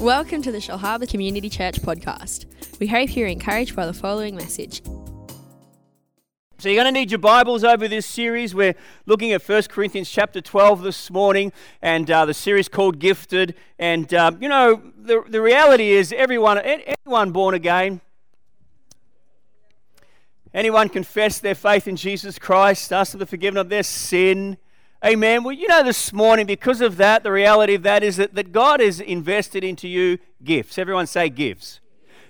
Welcome to the Shellharbour Community Church podcast. We hope you're encouraged by the following message. So you're going to need your Bibles over this series. We're looking at 1 Corinthians chapter 12 this morning, and uh, the series called Gifted. And uh, you know, the, the reality is, everyone, anyone born again, anyone confess their faith in Jesus Christ, ask for the forgiveness of their sin. Amen. Well, you know, this morning, because of that, the reality of that is that, that God has invested into you gifts. Everyone say gifts.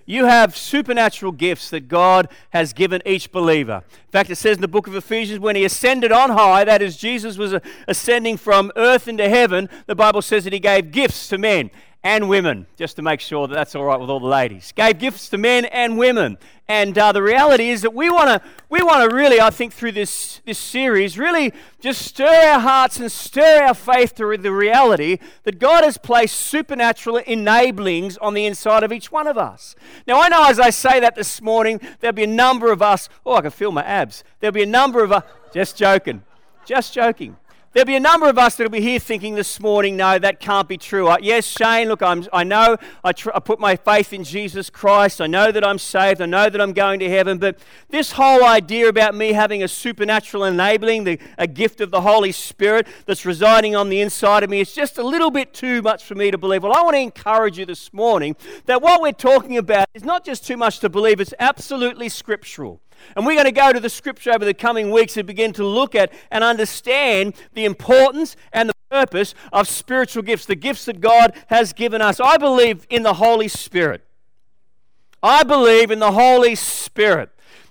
You have supernatural gifts that God has given each believer. In fact, it says in the book of Ephesians, when he ascended on high, that is, Jesus was ascending from earth into heaven, the Bible says that he gave gifts to men and women, just to make sure that that's all right with all the ladies. Gave gifts to men and women. And uh, the reality is that we want to we want to really, I think, through this, this series, really just stir our hearts and stir our faith to the reality that God has placed supernatural enablings on the inside of each one of us. Now, I know as I say that this morning, there'll be a number of us, oh, I can feel my abs. There'll be a number of us, just joking, just joking. There'll be a number of us that'll be here thinking this morning, no, that can't be true. Uh, yes, Shane, look, I'm, I know I, tr- I put my faith in Jesus Christ. I know that I'm saved. I know that I'm going to heaven. But this whole idea about me having a supernatural enabling, the, a gift of the Holy Spirit that's residing on the inside of me, it's just a little bit too much for me to believe. Well, I want to encourage you this morning that what we're talking about is not just too much to believe, it's absolutely scriptural. And we're going to go to the scripture over the coming weeks and begin to look at and understand the importance and the purpose of spiritual gifts, the gifts that God has given us. I believe in the Holy Spirit. I believe in the Holy Spirit.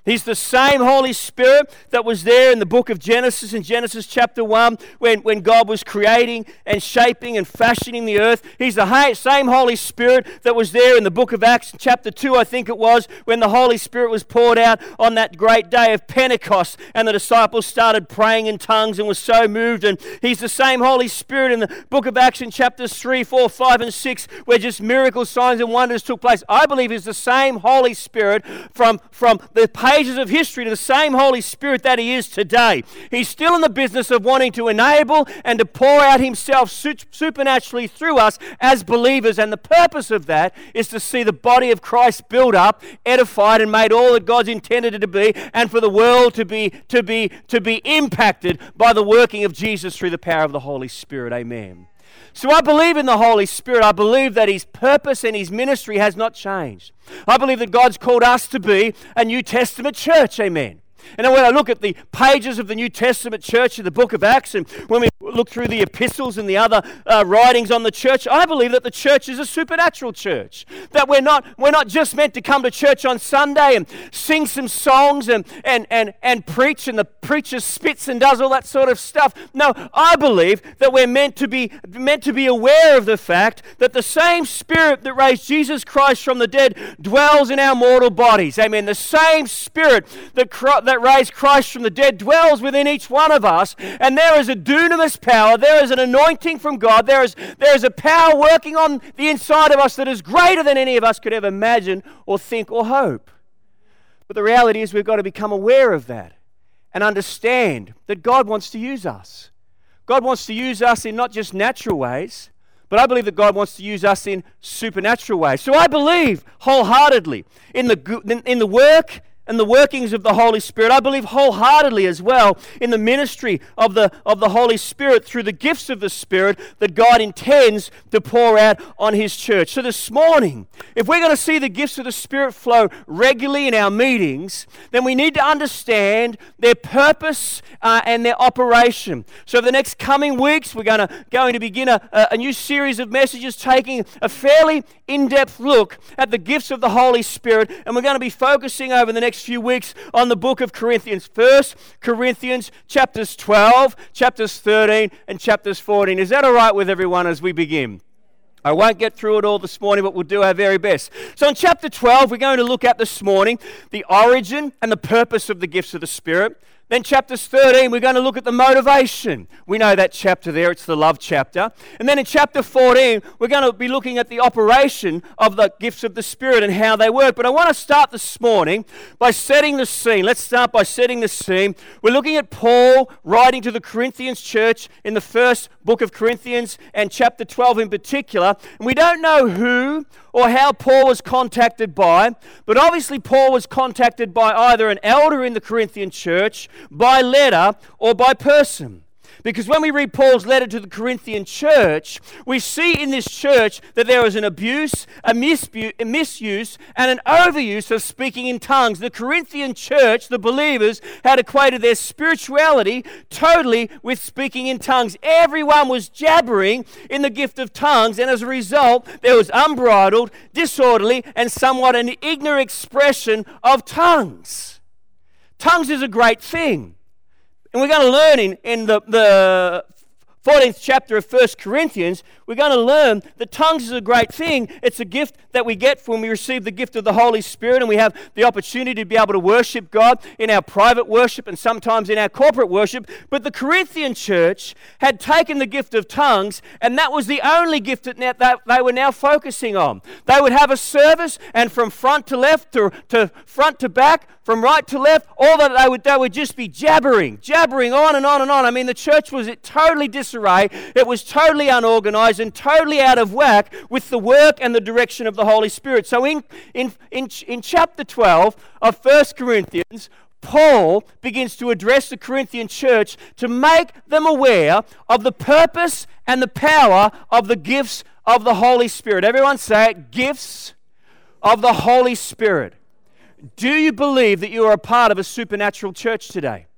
He's the same Holy Spirit that was there in the book of Genesis, in Genesis chapter 1, when, when God was creating and shaping and fashioning the earth. He's the same Holy Spirit that was there in the book of Acts, chapter 2, I think it was, when the Holy Spirit was poured out on that great day of Pentecost, and the disciples started praying in tongues and were so moved. And He's the same Holy Spirit in the book of Acts, in chapters 3, 4, 5, and 6, where just miracles, signs, and wonders took place. I believe He's the same Holy Spirit from, from the pages of history to the same Holy Spirit that He is today. He's still in the business of wanting to enable and to pour out Himself supernaturally through us as believers. And the purpose of that is to see the body of Christ built up, edified, and made all that God's intended it to be, and for the world to be, to be, to be impacted by the working of Jesus through the power of the Holy Spirit. Amen. So I believe in the Holy Spirit. I believe that His purpose and His ministry has not changed. I believe that God's called us to be a New Testament church. Amen. And when I look at the pages of the New Testament church in the book of Acts, and when we look through the epistles and the other uh, writings on the church, I believe that the church is a supernatural church. That we're not, we're not just meant to come to church on Sunday and sing some songs and, and, and, and preach, and the preacher spits and does all that sort of stuff. No, I believe that we're meant to be, meant to be aware of the fact that the same Spirit that raised Jesus Christ from the dead dwells in our mortal bodies. Amen. The same Spirit that, that raised Christ from the dead dwells within each one of us. And there is a dunamis power, there is an anointing from God, there is, there is a power working on the inside of us that is greater than any of us could ever imagine or think or hope. But the reality is, we've got to become aware of that and understand that God wants to use us. God wants to use us in not just natural ways, but I believe that God wants to use us in supernatural ways. So I believe wholeheartedly in the, in the work and the workings of the Holy Spirit. I believe wholeheartedly as well in the ministry of the, of the Holy Spirit through the gifts of the Spirit that God intends to pour out on His church. So this morning, if we're going to see the gifts of the Spirit flow regularly in our meetings, then we need to understand their purpose uh, and their operation. So, the next coming weeks, we're going to, going to begin a, a new series of messages taking a fairly in depth look at the gifts of the Holy Spirit, and we're going to be focusing over the next next few weeks on the book of Corinthians. First Corinthians chapters 12, chapters 13, and chapters 14. Is that all right with everyone as we begin? I won't get through it all this morning, but we'll do our very best. So, in chapter 12, we're going to look at this morning the origin and the purpose of the gifts of the Spirit, Then, chapters 13, we're going to look at the motivation. We know that chapter there, it's the love chapter. And then in chapter 14, we're going to be looking at the operation of the gifts of the Spirit and how they work. But I want to start this morning by setting the scene. Let's start by setting the scene. We're looking at Paul writing to the Corinthians church in the first book of Corinthians and chapter 12 in particular. And we don't know who or how Paul was contacted by, but obviously Paul was contacted by either an elder in the Corinthian church, by letter, or by person. Because when we read Paul's letter to the Corinthian church, we see in this church that there was an abuse, a, misbu- a misuse, and an overuse of speaking in tongues. The Corinthian church, the believers, had equated their spirituality totally with speaking in tongues. Everyone was jabbering in the gift of tongues, and as a result, there was unbridled, disorderly, and somewhat an ignorant expression of tongues. Tongues is a great thing. And we're going to learn in, in the, the 14th chapter of 1 Corinthians, we're going to learn that tongues is a great thing. It's a gift that we get when we receive the gift of the Holy Spirit, and we have the opportunity to be able to worship God in our private worship and sometimes in our corporate worship. But the Corinthian church had taken the gift of tongues, and that was the only gift that they were now focusing on. They would have a service, and from front to left, to, to front to back, from right to left, all that they would, they would just be jabbering, jabbering on and on and on. I mean, the church was totally disarray. It was totally unorganized and totally out of whack with the work and the direction of the Holy Spirit. So in, in, in, in chapter 12 of 1 Corinthians, Paul begins to address the Corinthian church to make them aware of the purpose and the power of the gifts of the Holy Spirit. Everyone say it gifts of the Holy Spirit. Do you believe that you are a part of a supernatural church today?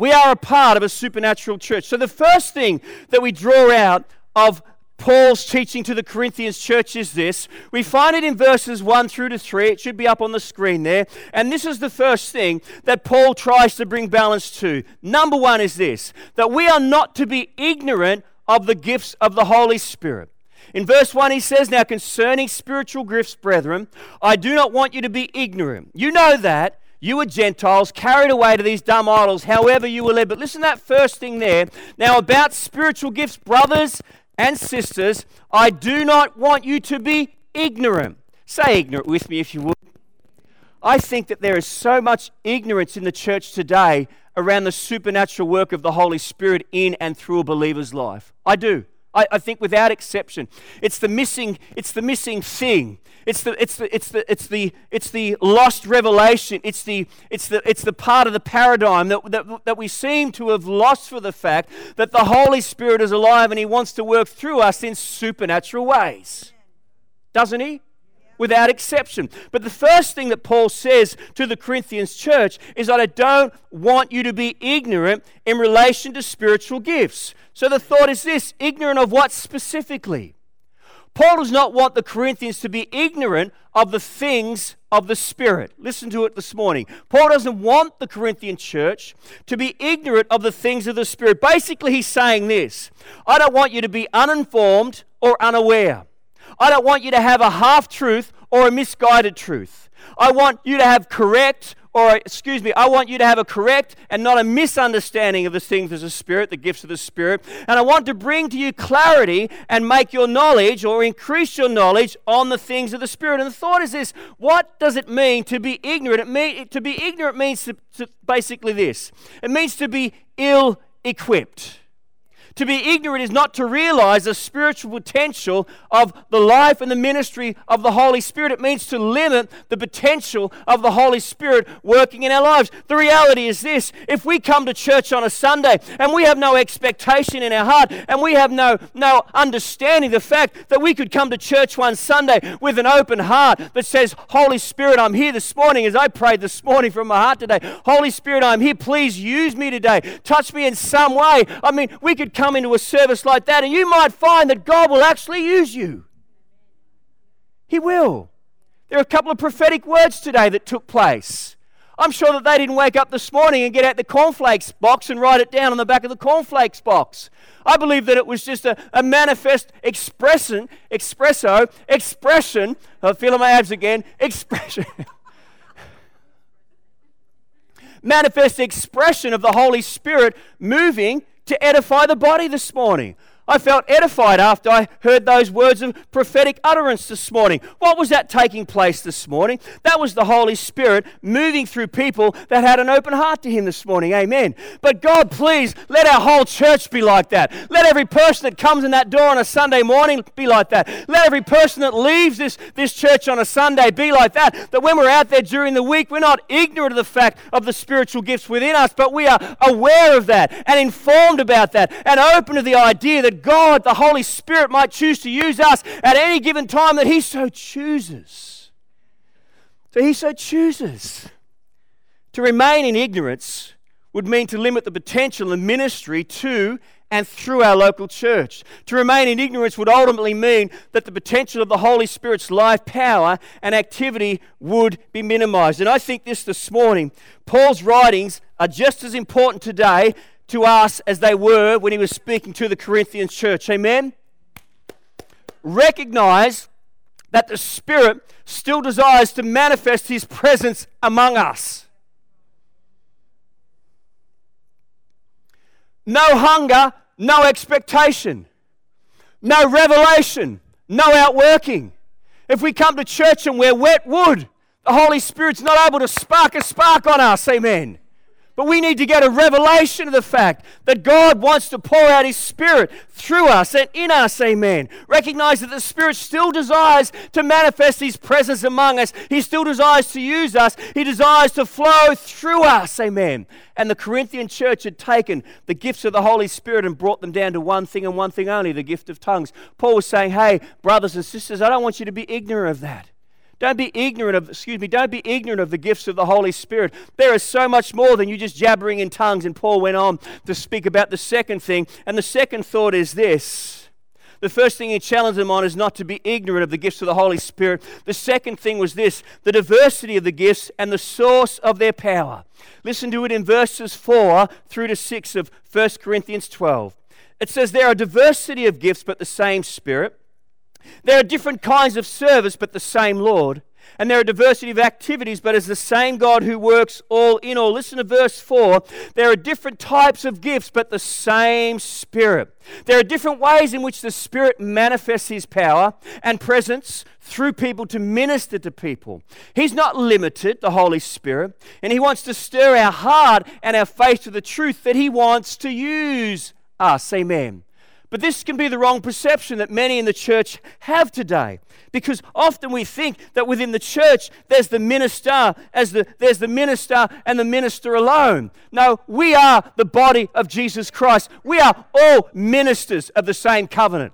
We are a part of a supernatural church. So, the first thing that we draw out of Paul's teaching to the Corinthians church is this. We find it in verses 1 through to 3. It should be up on the screen there. And this is the first thing that Paul tries to bring balance to. Number one is this that we are not to be ignorant of the gifts of the Holy Spirit. In verse 1, he says, Now concerning spiritual gifts, brethren, I do not want you to be ignorant. You know that. You were Gentiles carried away to these dumb idols, however you were led. But listen to that first thing there. Now, about spiritual gifts, brothers and sisters, I do not want you to be ignorant. Say ignorant with me if you would. I think that there is so much ignorance in the church today around the supernatural work of the Holy Spirit in and through a believer's life. I do. I, I, think without exception. It's the missing, it's the missing thing. It's the, it's the, it's the, it's the, it's the lost revelation. It's the, it's the, it's the part of the paradigm that, that, that we seem to have lost for the fact that the Holy Spirit is alive and He wants to work through us in supernatural ways. Doesn't He? Without exception. But the first thing that Paul says to the Corinthians church is that I don't want you to be ignorant in relation to spiritual gifts. So the thought is this ignorant of what specifically? Paul does not want the Corinthians to be ignorant of the things of the Spirit. Listen to it this morning. Paul doesn't want the Corinthian church to be ignorant of the things of the Spirit. Basically, he's saying this I don't want you to be uninformed or unaware. I don't want you to have a half truth or a misguided truth. I want you to have correct, or excuse me, I want you to have a correct and not a misunderstanding of the things of the Spirit, the gifts of the Spirit. And I want to bring to you clarity and make your knowledge or increase your knowledge on the things of the Spirit. And the thought is this what does it mean to be ignorant? It mean, to be ignorant means to, to basically this it means to be ill equipped. To be ignorant is not to realize the spiritual potential of the life and the ministry of the Holy Spirit. It means to limit the potential of the Holy Spirit working in our lives. The reality is this if we come to church on a Sunday and we have no expectation in our heart and we have no, no understanding the fact that we could come to church one Sunday with an open heart that says, Holy Spirit, I'm here this morning as I prayed this morning from my heart today. Holy Spirit, I'm here. Please use me today. Touch me in some way. I mean, we could come into a service like that, and you might find that God will actually use you. He will. There are a couple of prophetic words today that took place. I'm sure that they didn't wake up this morning and get out the cornflakes box and write it down on the back of the cornflakes box. I believe that it was just a, a manifest expression, espresso, expression, I'm feeling my abs again, expression. manifest expression of the Holy Spirit moving to edify the body this morning. I felt edified after I heard those words of prophetic utterance this morning. What was that taking place this morning? That was the Holy Spirit moving through people that had an open heart to Him this morning. Amen. But God, please let our whole church be like that. Let every person that comes in that door on a Sunday morning be like that. Let every person that leaves this, this church on a Sunday be like that. That when we're out there during the week, we're not ignorant of the fact of the spiritual gifts within us, but we are aware of that and informed about that and open to the idea that God, the Holy Spirit, might choose to use us at any given time that He so chooses. So He so chooses. To remain in ignorance would mean to limit the potential and ministry to and through our local church. To remain in ignorance would ultimately mean that the potential of the Holy Spirit's life, power, and activity would be minimized. And I think this this morning, Paul's writings are just as important today to us as they were when he was speaking to the Corinthians church. Amen? Recognize that the Spirit still desires to manifest His presence among us. No hunger, no expectation, no revelation, no outworking. If we come to church and we're wet wood, the Holy Spirit's not able to spark a spark on us. Amen. But we need to get a revelation of the fact that God wants to pour out His Spirit through us and in us, amen. Recognize that the Spirit still desires to manifest His presence among us. He still desires to use us. He desires to flow through us, amen. And the Corinthian church had taken the gifts of the Holy Spirit and brought them down to one thing and one thing only the gift of tongues. Paul was saying, hey, brothers and sisters, I don't want you to be ignorant of that. Don't be ignorant of, excuse me, don't be ignorant of the gifts of the Holy Spirit. There is so much more than you just jabbering in tongues. And Paul went on to speak about the second thing. And the second thought is this. The first thing he challenged them on is not to be ignorant of the gifts of the Holy Spirit. The second thing was this the diversity of the gifts and the source of their power. Listen to it in verses 4 through to 6 of 1 Corinthians 12. It says, There are diversity of gifts, but the same Spirit. There are different kinds of service, but the same Lord. And there are diversity of activities, but it's the same God who works all in all. Listen to verse 4. There are different types of gifts, but the same Spirit. There are different ways in which the Spirit manifests His power and presence through people to minister to people. He's not limited, the Holy Spirit, and He wants to stir our heart and our faith to the truth that He wants to use us. Amen. But this can be the wrong perception that many in the church have today. Because often we think that within the church there's the minister as the there's the minister and the minister alone. No, we are the body of Jesus Christ. We are all ministers of the same covenant.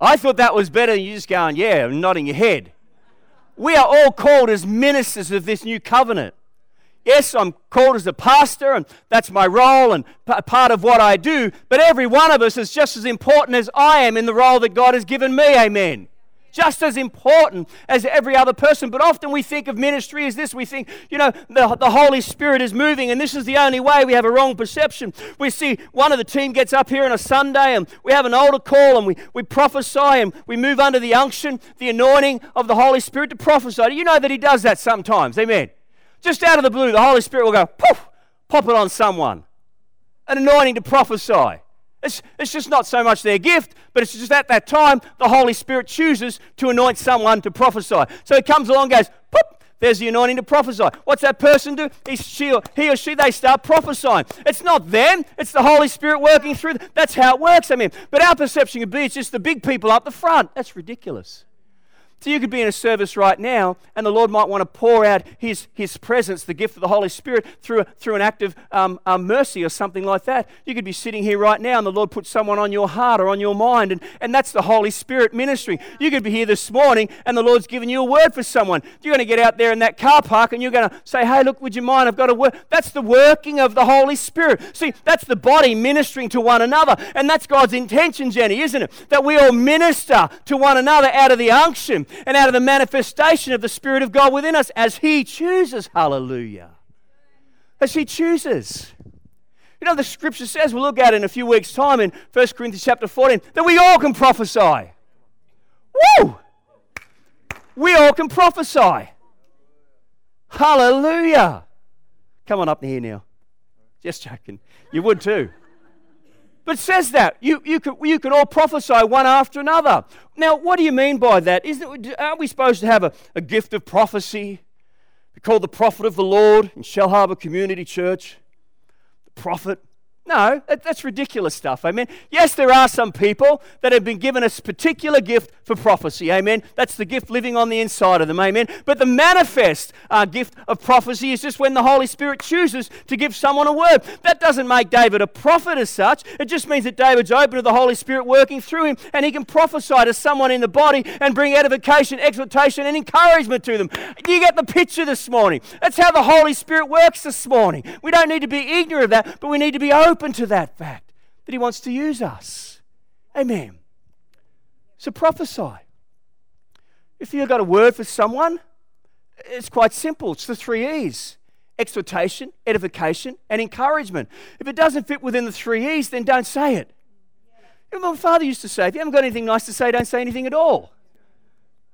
I thought that was better than you just going, yeah, nodding your head. We are all called as ministers of this new covenant. Yes, I'm called as a pastor, and that's my role and p- part of what I do, but every one of us is just as important as I am in the role that God has given me. Amen. Just as important as every other person. But often we think of ministry as this. We think, you know, the, the Holy Spirit is moving, and this is the only way. We have a wrong perception. We see one of the team gets up here on a Sunday, and we have an altar call, and we, we prophesy, and we move under the unction, the anointing of the Holy Spirit to prophesy. You know that He does that sometimes? Amen. Just out of the blue, the Holy Spirit will go, poof, pop it on someone. An anointing to prophesy. It's, it's just not so much their gift, but it's just at that time the Holy Spirit chooses to anoint someone to prophesy. So he comes along goes, poof, there's the anointing to prophesy. What's that person do? He, she, or, he or she, they start prophesying. It's not them, it's the Holy Spirit working through them. That's how it works, I mean. But our perception could be it's just the big people up the front. That's ridiculous. So you could be in a service right now, and the Lord might want to pour out His, his presence, the gift of the Holy Spirit, through, through an act of um, um, mercy or something like that. You could be sitting here right now, and the Lord puts someone on your heart or on your mind, and, and that's the Holy Spirit ministry. You could be here this morning, and the Lord's given you a word for someone. You're going to get out there in that car park, and you're going to say, Hey, look, would you mind? I've got a word. That's the working of the Holy Spirit. See, that's the body ministering to one another, and that's God's intention, Jenny, isn't it? That we all minister to one another out of the unction and out of the manifestation of the Spirit of God within us as He chooses. Hallelujah. As He chooses. You know, the scripture says, we'll look at it in a few weeks' time in 1 Corinthians chapter 14, that we all can prophesy. Woo! we all can prophesy. Hallelujah. Come on up here now. Just joking. You would too. But says that. You, you, could, you could all prophesy one after another. Now, what do you mean by that? Isn't aren't we supposed to have a, a gift of prophecy? Be called the prophet of the Lord in Shellharbour Community Church. The prophet. No, that, that's ridiculous stuff. Amen. Yes, there are some people that have been given a particular gift for prophecy. Amen. That's the gift living on the inside of them. Amen. But the manifest uh, gift of prophecy is just when the Holy Spirit chooses to give someone a word. That doesn't make David a prophet as such. It just means that David's open to the Holy Spirit working through him and he can prophesy to someone in the body and bring edification, exhortation, and encouragement to them. Do you get the picture this morning? That's how the Holy Spirit works this morning. We don't need to be ignorant of that, but we need to be open open to that fact that He wants to use us. Amen. So prophesy. If you've got a word for someone, it's quite simple. It's the three E's exhortation, edification, and encouragement. If it doesn't fit within the three E's, then don't say it. My father used to say, if you haven't got anything nice to say, don't say anything at all.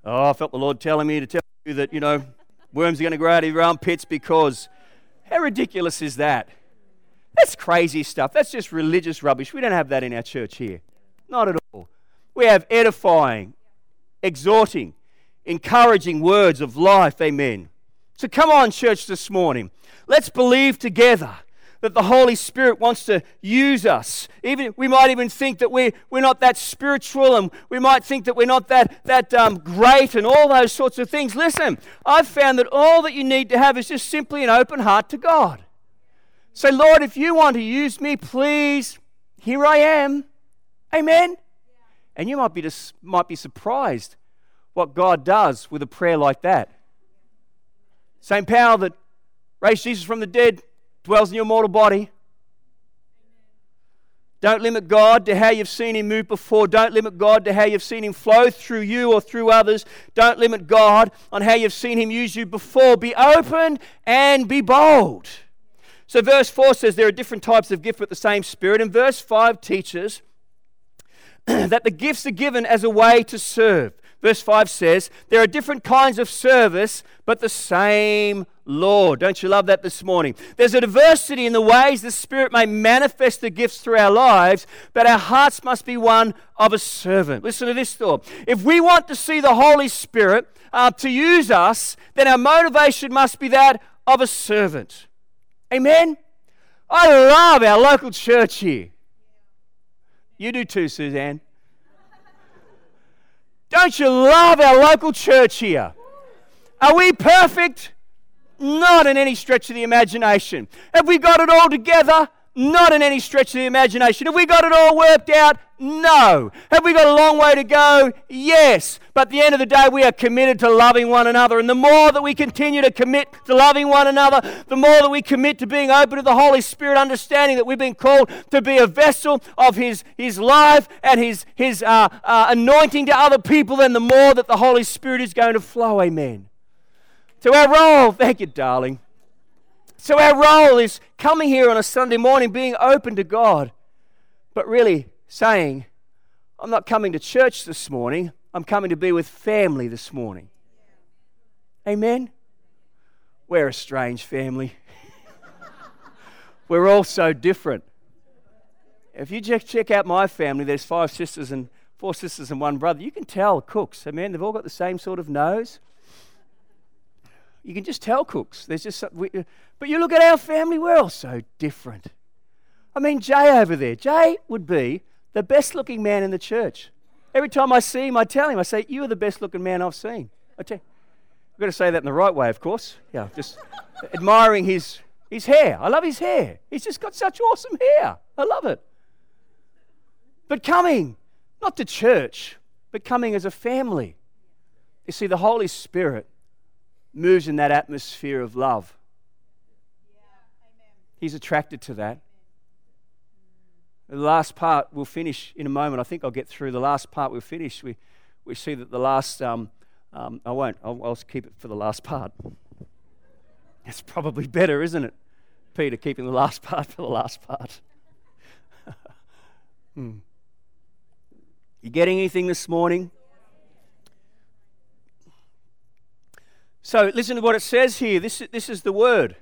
Oh, I felt the Lord telling me to tell you that, you know, worms are going to grow out of your armpits because. How ridiculous is that? That's crazy stuff. That's just religious rubbish. We don't have that in our church here. Not at all. We have edifying, exhorting, encouraging words of life. Amen. So come on, church, this morning. Let's believe together that the Holy Spirit wants to use us. Even we might even think that we're, we're not that spiritual and we might think that we're not that, that um, great and all those sorts of things. Listen, I've found that all that you need to have is just simply an open heart to God. Say, Lord, if you want to use me, please, here I am. Amen. And you might be, just, might be surprised what God does with a prayer like that. Same power that raised Jesus from the dead dwells in your mortal body. Don't limit God to how you've seen Him move before. Don't limit God to how you've seen Him flow through you or through others. Don't limit God on how you've seen Him use you before. Be open and be bold. So, verse 4 says there are different types of gift with the same Spirit, and verse 5 teaches that the gifts are given as a way to serve. Verse 5 says, There are different kinds of service, but the same Lord. Don't you love that this morning? There's a diversity in the ways the Spirit may manifest the gifts through our lives, but our hearts must be one of a servant. Listen to this thought. If we want to see the Holy Spirit uh, to use us, then our motivation must be that of a servant. Amen? I love our local church here. You do too, Suzanne. Don't you love our local church here? Are we perfect? Not in any stretch of the imagination. Have we got it all together? Not in any stretch of the imagination. Have we got it all worked out? No. Have we got a long way to go? Yes. But at the end of the day, we are committed to loving one another. And the more that we continue to commit to loving one another, the more that we commit to being open to the Holy Spirit, understanding that we've been called to be a vessel of His, his life and His, his uh, uh, anointing to other people, then the more that the Holy Spirit is going to flow. Amen. To our role, thank you, darling. So, our role is coming here on a Sunday morning, being open to God, but really saying, I'm not coming to church this morning, I'm coming to be with family this morning. Amen? We're a strange family. We're all so different. If you just check out my family, there's five sisters and four sisters and one brother. You can tell cooks. Amen. They've all got the same sort of nose. You can just tell cooks. There's just we, but you look at our family, we're all so different. I mean, Jay over there. Jay would be the best looking man in the church. Every time I see him, I tell him, I say, You are the best looking man I've seen. I tell I've got to say that in the right way, of course. Yeah, just admiring his, his hair. I love his hair. He's just got such awesome hair. I love it. But coming, not to church, but coming as a family. You see, the Holy Spirit moves in that atmosphere of love. He's attracted to that. The last part we'll finish in a moment. I think I'll get through the last part we'll finish. We, we see that the last, um, um, I won't, I'll, I'll keep it for the last part. It's probably better, isn't it, Peter, keeping the last part for the last part? hmm. You getting anything this morning? So listen to what it says here. This, this is the word.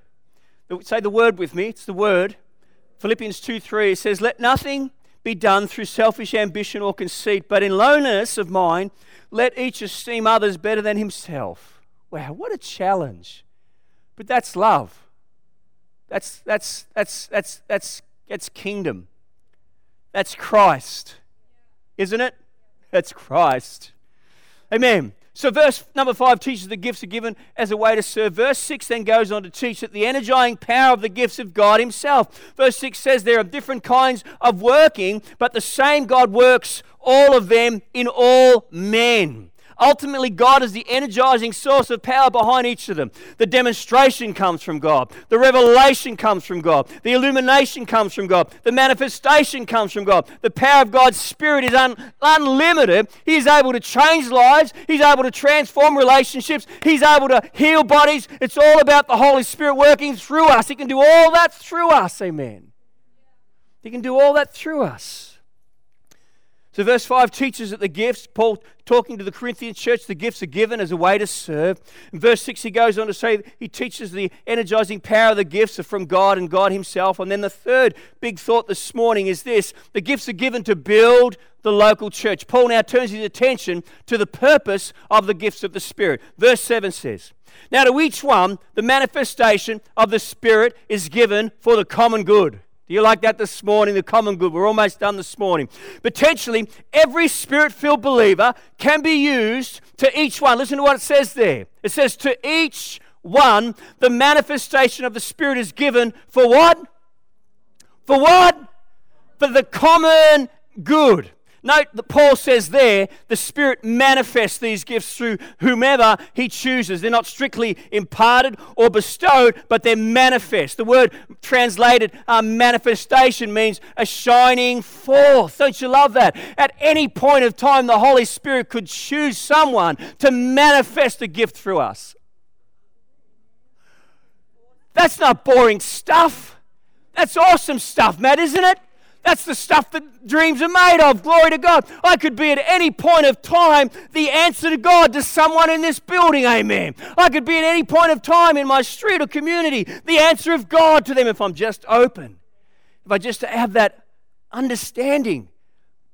Say the word with me. It's the word. Philippians 2 3 says, Let nothing be done through selfish ambition or conceit, but in lowliness of mind, let each esteem others better than himself. Wow, what a challenge. But that's love. That's, that's, that's, that's, that's, that's kingdom. That's Christ. Isn't it? That's Christ. Amen. So, verse number five teaches the gifts are given as a way to serve. Verse six then goes on to teach that the energizing power of the gifts of God Himself. Verse six says there are different kinds of working, but the same God works all of them in all men. Ultimately, God is the energizing source of power behind each of them. The demonstration comes from God. The revelation comes from God. The illumination comes from God. The manifestation comes from God. The power of God's Spirit is un- unlimited. He is able to change lives. He's able to transform relationships. He's able to heal bodies. It's all about the Holy Spirit working through us. He can do all that through us. Amen. He can do all that through us. So, verse 5 teaches that the gifts, Paul talking to the Corinthian church, the gifts are given as a way to serve. In verse 6, he goes on to say he teaches the energizing power of the gifts are from God and God Himself. And then the third big thought this morning is this the gifts are given to build the local church. Paul now turns his attention to the purpose of the gifts of the Spirit. Verse 7 says, Now to each one, the manifestation of the Spirit is given for the common good. Do you like that this morning? The common good. We're almost done this morning. Potentially, every spirit filled believer can be used to each one. Listen to what it says there. It says, To each one, the manifestation of the Spirit is given for what? For what? For the common good. Note that Paul says there the Spirit manifests these gifts through whomever he chooses. They're not strictly imparted or bestowed, but they're manifest. The word translated uh, manifestation means a shining forth. Don't you love that? At any point of time, the Holy Spirit could choose someone to manifest a gift through us. That's not boring stuff. That's awesome stuff, Matt, isn't it? That's the stuff that dreams are made of. Glory to God. I could be at any point of time the answer to God to someone in this building. Amen. I could be at any point of time in my street or community the answer of God to them if I'm just open. If I just have that understanding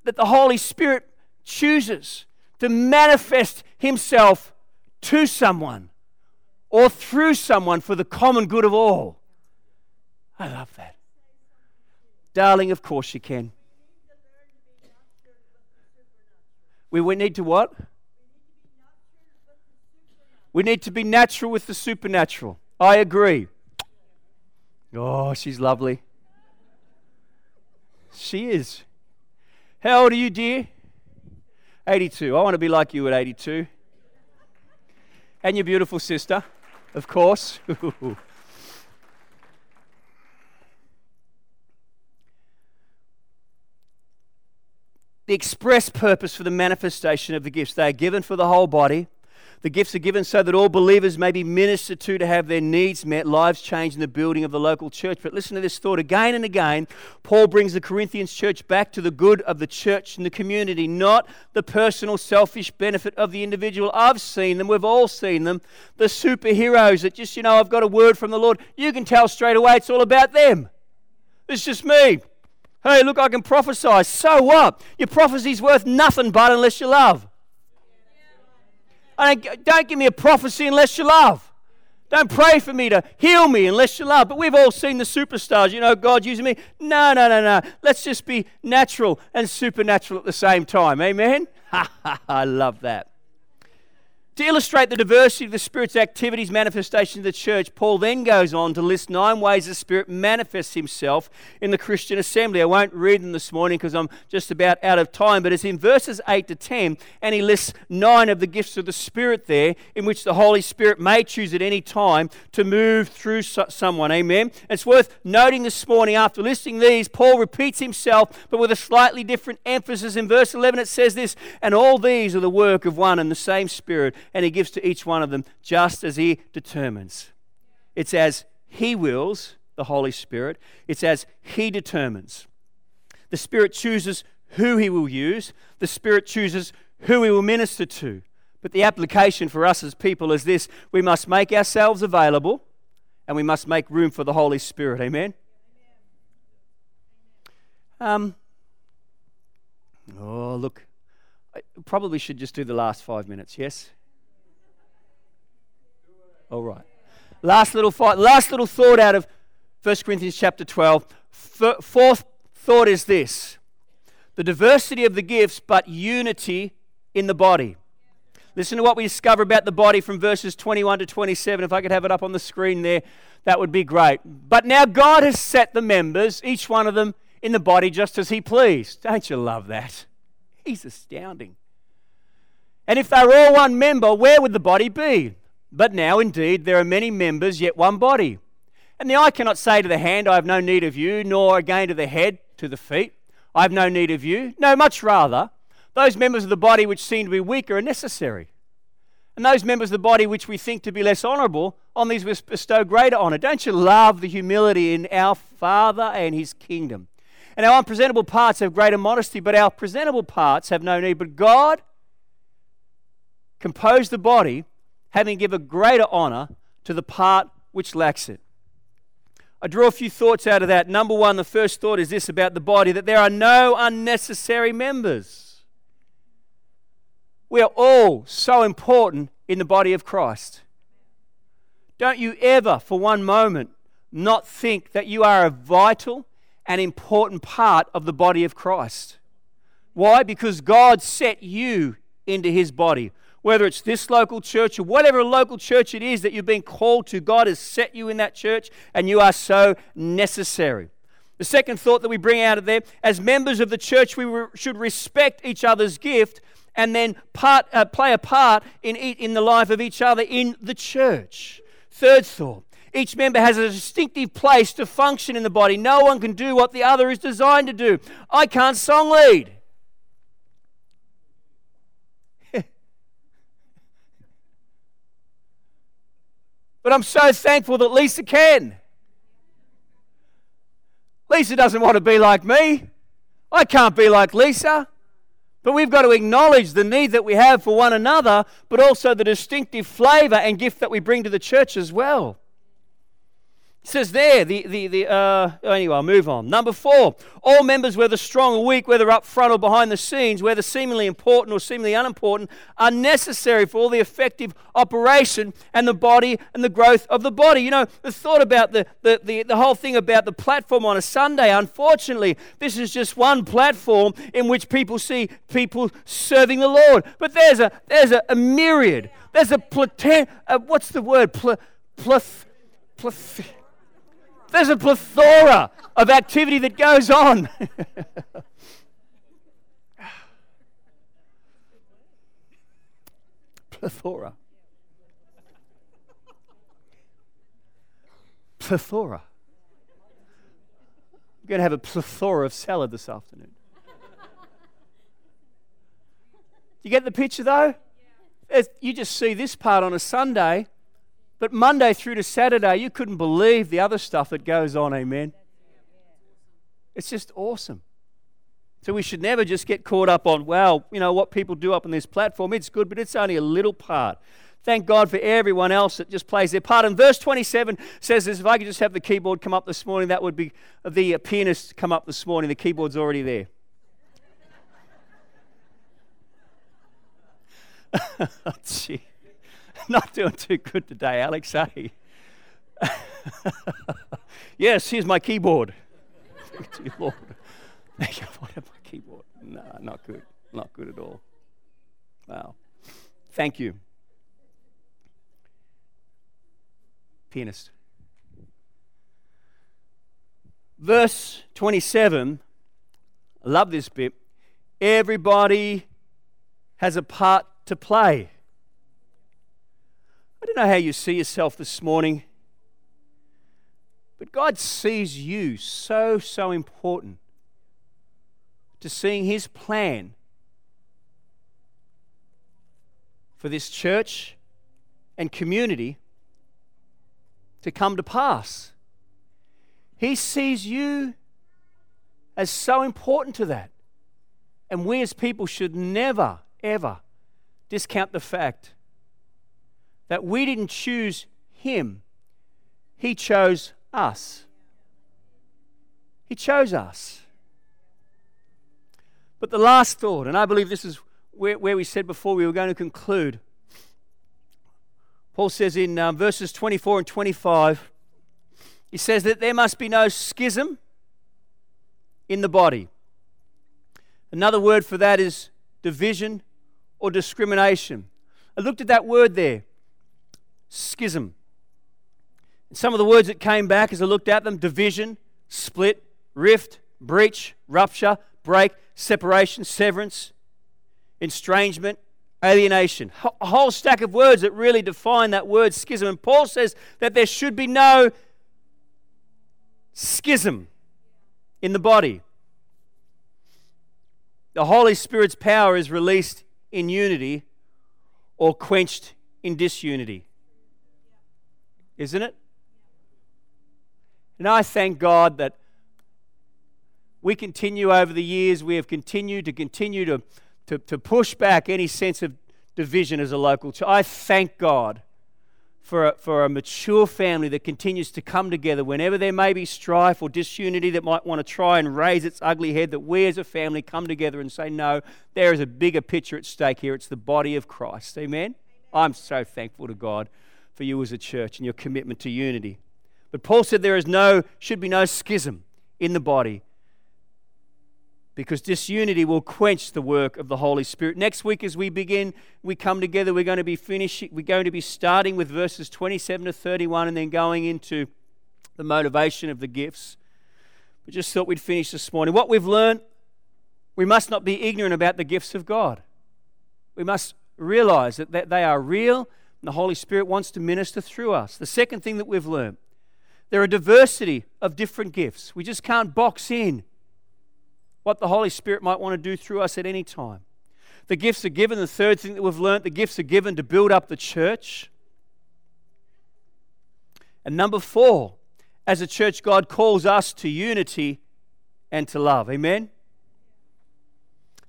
that the Holy Spirit chooses to manifest Himself to someone or through someone for the common good of all. I love that. Darling, of course you can. We, we need to what? We need to be natural with the supernatural. I agree. Oh, she's lovely. She is. How old are you, dear? 82. I want to be like you at 82. And your beautiful sister, of course. the express purpose for the manifestation of the gifts. They are given for the whole body. The gifts are given so that all believers may be ministered to to have their needs met, lives changed in the building of the local church. But listen to this thought again and again. Paul brings the Corinthians church back to the good of the church and the community, not the personal selfish benefit of the individual. I've seen them, we've all seen them. The superheroes that just, you know, I've got a word from the Lord. You can tell straight away it's all about them. It's just me. Hey, look, I can prophesy. So what? Your prophecy's worth nothing but unless you love. And don't give me a prophecy unless you love. Don't pray for me to heal me unless you love. But we've all seen the superstars. You know, God using me. No, no, no, no. Let's just be natural and supernatural at the same time. Amen? I love that. To illustrate the diversity of the Spirit's activities, manifestation of the church, Paul then goes on to list nine ways the Spirit manifests himself in the Christian assembly. I won't read them this morning because I'm just about out of time, but it's in verses 8 to 10, and he lists nine of the gifts of the Spirit there in which the Holy Spirit may choose at any time to move through someone. Amen. It's worth noting this morning, after listing these, Paul repeats himself, but with a slightly different emphasis. In verse 11, it says this And all these are the work of one and the same Spirit and He gives to each one of them just as He determines. It's as He wills, the Holy Spirit, it's as He determines. The Spirit chooses who He will use, the Spirit chooses who He will minister to. But the application for us as people is this we must make ourselves available and we must make room for the Holy Spirit. Amen? Um, oh, look, I probably should just do the last five minutes, yes? All right. Last little, fight, last little thought out of 1 Corinthians chapter 12. F- fourth thought is this the diversity of the gifts, but unity in the body. Listen to what we discover about the body from verses 21 to 27. If I could have it up on the screen there, that would be great. But now God has set the members, each one of them, in the body just as He pleased. Don't you love that? He's astounding. And if they were all one member, where would the body be? But now, indeed, there are many members, yet one body. And the eye cannot say to the hand, I have no need of you, nor again to the head, to the feet, I have no need of you. No, much rather. Those members of the body which seem to be weaker are necessary. And those members of the body which we think to be less honourable, on these we bestow greater honour. Don't you love the humility in our Father and His kingdom? And our unpresentable parts have greater modesty, but our presentable parts have no need. But God composed the body, having given greater honour to the part which lacks it. I draw a few thoughts out of that. Number one, the first thought is this about the body that there are no unnecessary members. We are all so important in the body of Christ. Don't you ever, for one moment, not think that you are a vital and important part of the body of Christ. Why? Because God set you into his body. Whether it's this local church or whatever local church it is that you've been called to, God has set you in that church and you are so necessary. The second thought that we bring out of there as members of the church, we re- should respect each other's gift and then part, uh, play a part in, in the life of each other in the church. Third thought each member has a distinctive place to function in the body. No one can do what the other is designed to do. I can't song lead. But I'm so thankful that Lisa can. Lisa doesn't want to be like me. I can't be like Lisa. But we've got to acknowledge the need that we have for one another, but also the distinctive flavor and gift that we bring to the church as well. Says there, the, the, the uh, anyway, I'll move on. Number four, all members, whether strong or weak, whether up front or behind the scenes, whether seemingly important or seemingly unimportant, are necessary for all the effective operation and the body and the growth of the body. You know, the thought about the, the, the, the whole thing about the platform on a Sunday, unfortunately, this is just one platform in which people see people serving the Lord. But there's a, there's a, a myriad, there's a, platen, uh, what's the word? Pl, pleth, there's a plethora of activity that goes on. plethora. Plethora. I'm going to have a plethora of salad this afternoon. You get the picture though? You just see this part on a Sunday but Monday through to Saturday, you couldn't believe the other stuff that goes on, amen? It's just awesome. So we should never just get caught up on, well, you know, what people do up on this platform. It's good, but it's only a little part. Thank God for everyone else that just plays their part. And verse 27 says this if I could just have the keyboard come up this morning, that would be the pianist come up this morning. The keyboard's already there. Oh, gee. not doing too good today, Alex, eh? yes, here's my keyboard. Thank you, Lord. Thank you, Lord, my keyboard. No, not good. Not good at all. Wow. Thank you. Pianist. Verse 27, I love this bit. Everybody has a part to play. I don't know how you see yourself this morning, but God sees you so, so important to seeing His plan for this church and community to come to pass. He sees you as so important to that. And we as people should never, ever discount the fact that we didn't choose him, he chose us. He chose us. But the last thought, and I believe this is where, where we said before we were going to conclude. Paul says in um, verses 24 and 25, he says that there must be no schism in the body. Another word for that is division or discrimination. I looked at that word there, schism. Some of the words that came back as I looked at them division, split, rift, breach, rupture, break, separation, severance, estrangement, alienation. A whole stack of words that really define that word schism. And Paul says that there should be no schism in the body. The Holy Spirit's power is released in unity or quenched in disunity. Isn't it? And I thank God that we continue over the years, we have continued to continue to, to, to push back any sense of division as a local church. I thank God for a, for a mature family that continues to come together whenever there may be strife or disunity that might want to try and raise its ugly head, that we as a family come together and say, No, there is a bigger picture at stake here. It's the body of Christ. Amen? Amen. I'm so thankful to God for you as a church and your commitment to unity. But Paul said there is no, should be no schism in the body because disunity will quench the work of the Holy Spirit. Next week, as we begin, we come together, we're going to be finishing, we're going to be starting with verses 27 to 31 and then going into the motivation of the gifts. We just thought we'd finish this morning. What we've learned, we must not be ignorant about the gifts of God. We must realize that they are real the Holy Spirit wants to minister through us. The second thing that we've learned, there are diversity of different gifts. We just can't box in what the Holy Spirit might want to do through us at any time. The gifts are given. The third thing that we've learned the gifts are given to build up the church. And number four, as a church, God calls us to unity and to love. Amen?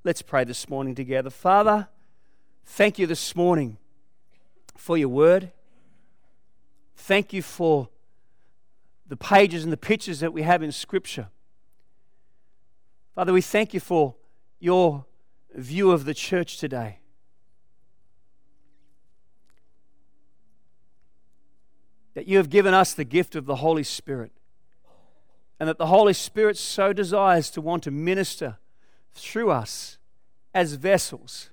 Let's pray this morning together. Father, thank you this morning for your word. Thank you for the pages and the pictures that we have in Scripture. Father, we thank you for your view of the church today. That you have given us the gift of the Holy Spirit. And that the Holy Spirit so desires to want to minister through us as vessels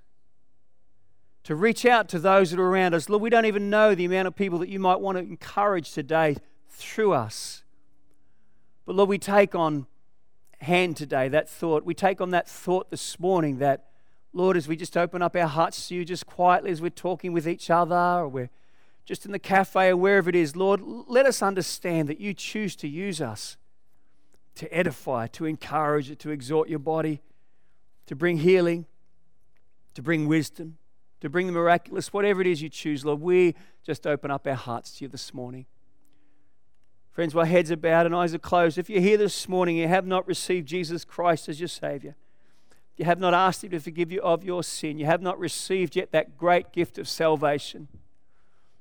to reach out to those that are around us. Lord, we don't even know the amount of people that you might want to encourage today through us. But Lord, we take on hand today, that thought. We take on that thought this morning that, Lord, as we just open up our hearts to you just quietly as we're talking with each other or we're just in the cafe or wherever it is, Lord, let us understand that you choose to use us to edify, to encourage, to exhort your body, to bring healing, to bring wisdom, to bring the miraculous, whatever it is you choose, Lord. We just open up our hearts to you this morning. Friends, while heads are bowed and eyes are closed, if you're here this morning, you have not received Jesus Christ as your Savior, you have not asked Him to forgive you of your sin, you have not received yet that great gift of salvation.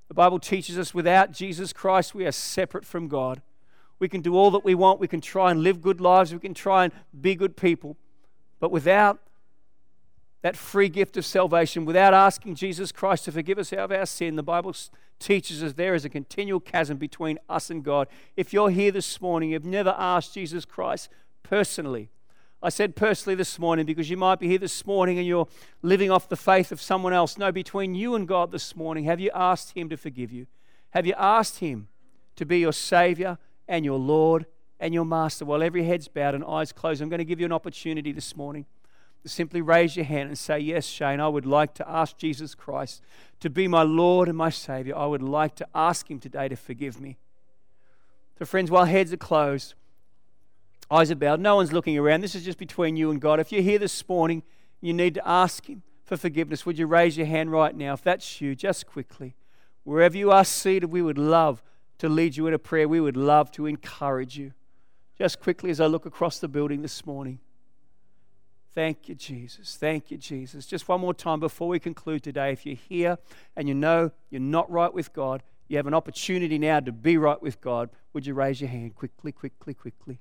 The Bible teaches us without Jesus Christ, we are separate from God. We can do all that we want, we can try and live good lives, we can try and be good people, but without that free gift of salvation, without asking Jesus Christ to forgive us of our sin, the Bible teaches us there is a continual chasm between us and God. If you're here this morning, you've never asked Jesus Christ personally. I said personally this morning because you might be here this morning and you're living off the faith of someone else. No, between you and God this morning, have you asked Him to forgive you? Have you asked Him to be your Savior and your Lord and your Master? While every head's bowed and eyes closed, I'm going to give you an opportunity this morning simply raise your hand and say, Yes, Shane, I would like to ask Jesus Christ to be my Lord and my Savior. I would like to ask Him today to forgive me. So, friends, while heads are closed, eyes are bowed, no one's looking around. This is just between you and God. If you're here this morning, you need to ask Him for forgiveness. Would you raise your hand right now? If that's you, just quickly. Wherever you are seated, we would love to lead you in a prayer. We would love to encourage you. Just quickly as I look across the building this morning. Thank you, Jesus. Thank you, Jesus. Just one more time before we conclude today. If you're here and you know you're not right with God, you have an opportunity now to be right with God. Would you raise your hand quickly, quickly, quickly?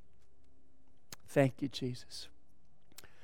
Thank you, Jesus.